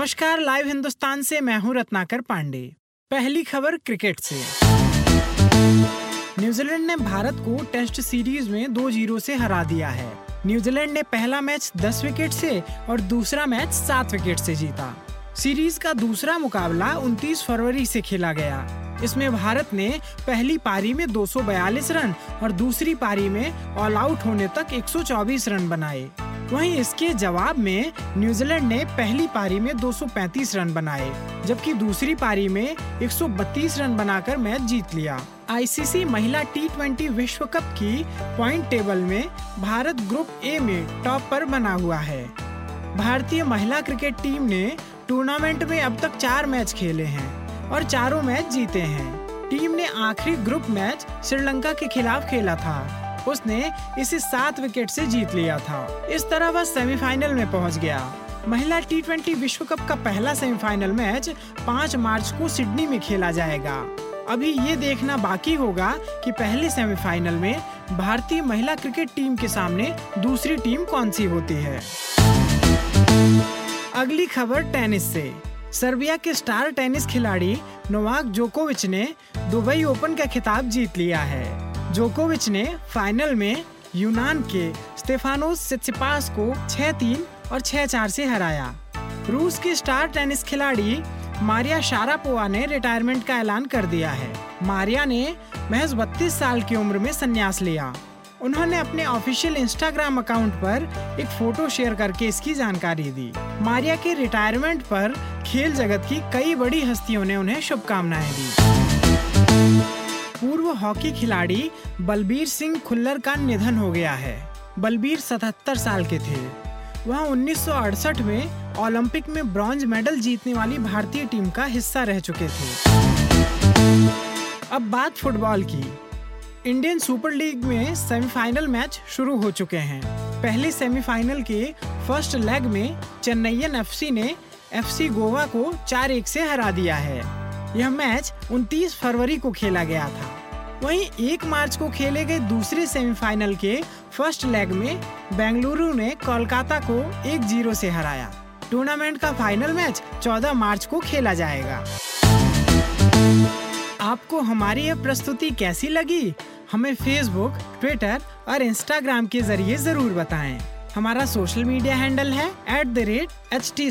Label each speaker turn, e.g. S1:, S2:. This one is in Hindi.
S1: नमस्कार लाइव हिंदुस्तान से मैं हूँ रत्नाकर पांडे। पहली खबर क्रिकेट से। न्यूजीलैंड ने भारत को टेस्ट सीरीज़ में दो ज़ीरो से हरा दिया है। न्यूजीलैंड ने पहला मैच 10 विकेट से और दूसरा मैच 7 विकेट से जीता। सीरीज़ का दूसरा मुकाबला 29 फरवरी से खेला गया। इसमें भारत ने पहली पारी में 242 रन और दूसरी पारी में ऑल आउट होने तक 124 रन बनाए। वहीं इसके जवाब में न्यूजीलैंड ने पहली पारी में 235 रन बनाए, जबकि दूसरी पारी में 132 रन बनाकर मैच जीत लिया। आईसीसी महिला टी विश्व कप की पॉइंट टेबल में भारत ग्रुप ए में टॉप पर बना हुआ है। भारतीय महिला क्रिकेट टीम ने टूर्नामेंट में अब तक चार मैच खेले हैं और चारों मैच जीते हैं। टीम ने आखिरी ग्रुप मैच श्रीलंका के खिलाफ खेला था। उसने इसे सात विकेट से जीत लिया था। इस तरह वह सेमीफाइनल में पहुँच गया। महिला टी ट्वेंटी विश्व कप का पहला सेमीफाइनल मैच 5 मार्च को सिडनी में खेला जाएगा। अभी ये देखना बाकी होगा कि पहले सेमीफाइनल में भारतीय महिला क्रिकेट टीम के सामने दूसरी टीम कौन सी होती है। अगली खबर टेनिस से। सर्बिया के स्टार टेनिस खिलाड़ी नोवाक जोकोविच ने दुबई ओपन का खिताब जीत लिया है। जोकोविच ने फाइनल में यूनान के स्टेफानोस सित्सिपास को 6-3 और 6-4 से हराया। रूस की स्टार टेनिस खिलाड़ी मारिया शारापोवा ने रिटायरमेंट का ऐलान कर दिया है। मारिया ने महज 32 साल की उम्र में संन्यास लिया। उन्होंने अपने ऑफिशियल इंस्टाग्राम अकाउंट पर एक फ़ोटो शेयर करके इसकी जानकारी दी। मारिया के रिटायरमेंट पर खेल जगत की कई बड़ी हस्तियों ने उन्हें शुभकामनाएँ दी। पूर्व हॉकी खिलाड़ी बलबीर सिंह खुल्लर का निधन हो गया है। बलबीर 77 साल के थे। वह 1968 में ओलंपिक में ब्रॉन्ज मेडल जीतने वाली भारतीय टीम का हिस्सा रह चुके थे। अब बात फुटबॉल की। इंडियन सुपर लीग में सेमीफाइनल मैच शुरू हो चुके हैं। पहले सेमीफाइनल के फ़र्स्ट लेग में चेन्नईयन एफसी ने एफसी गोवा को 4-1 से हरा दिया है। यह मैच 29 फरवरी को खेला गया था। वहीं 1 मार्च को खेले गए दूसरे सेमीफाइनल के फ़र्स्ट लेग में बेंगलुरु ने कोलकाता को 1-0 से हराया। टूर्नामेंट का फाइनल मैच 14 मार्च को खेला जाएगा। आपको हमारी यह प्रस्तुति कैसी लगी? हमें फेसबुक ट्विटर और इंस्टाग्राम के ज़रिए ज़रूर बताएँ। हमारा सोशल मीडिया हैंडल है at the rate H T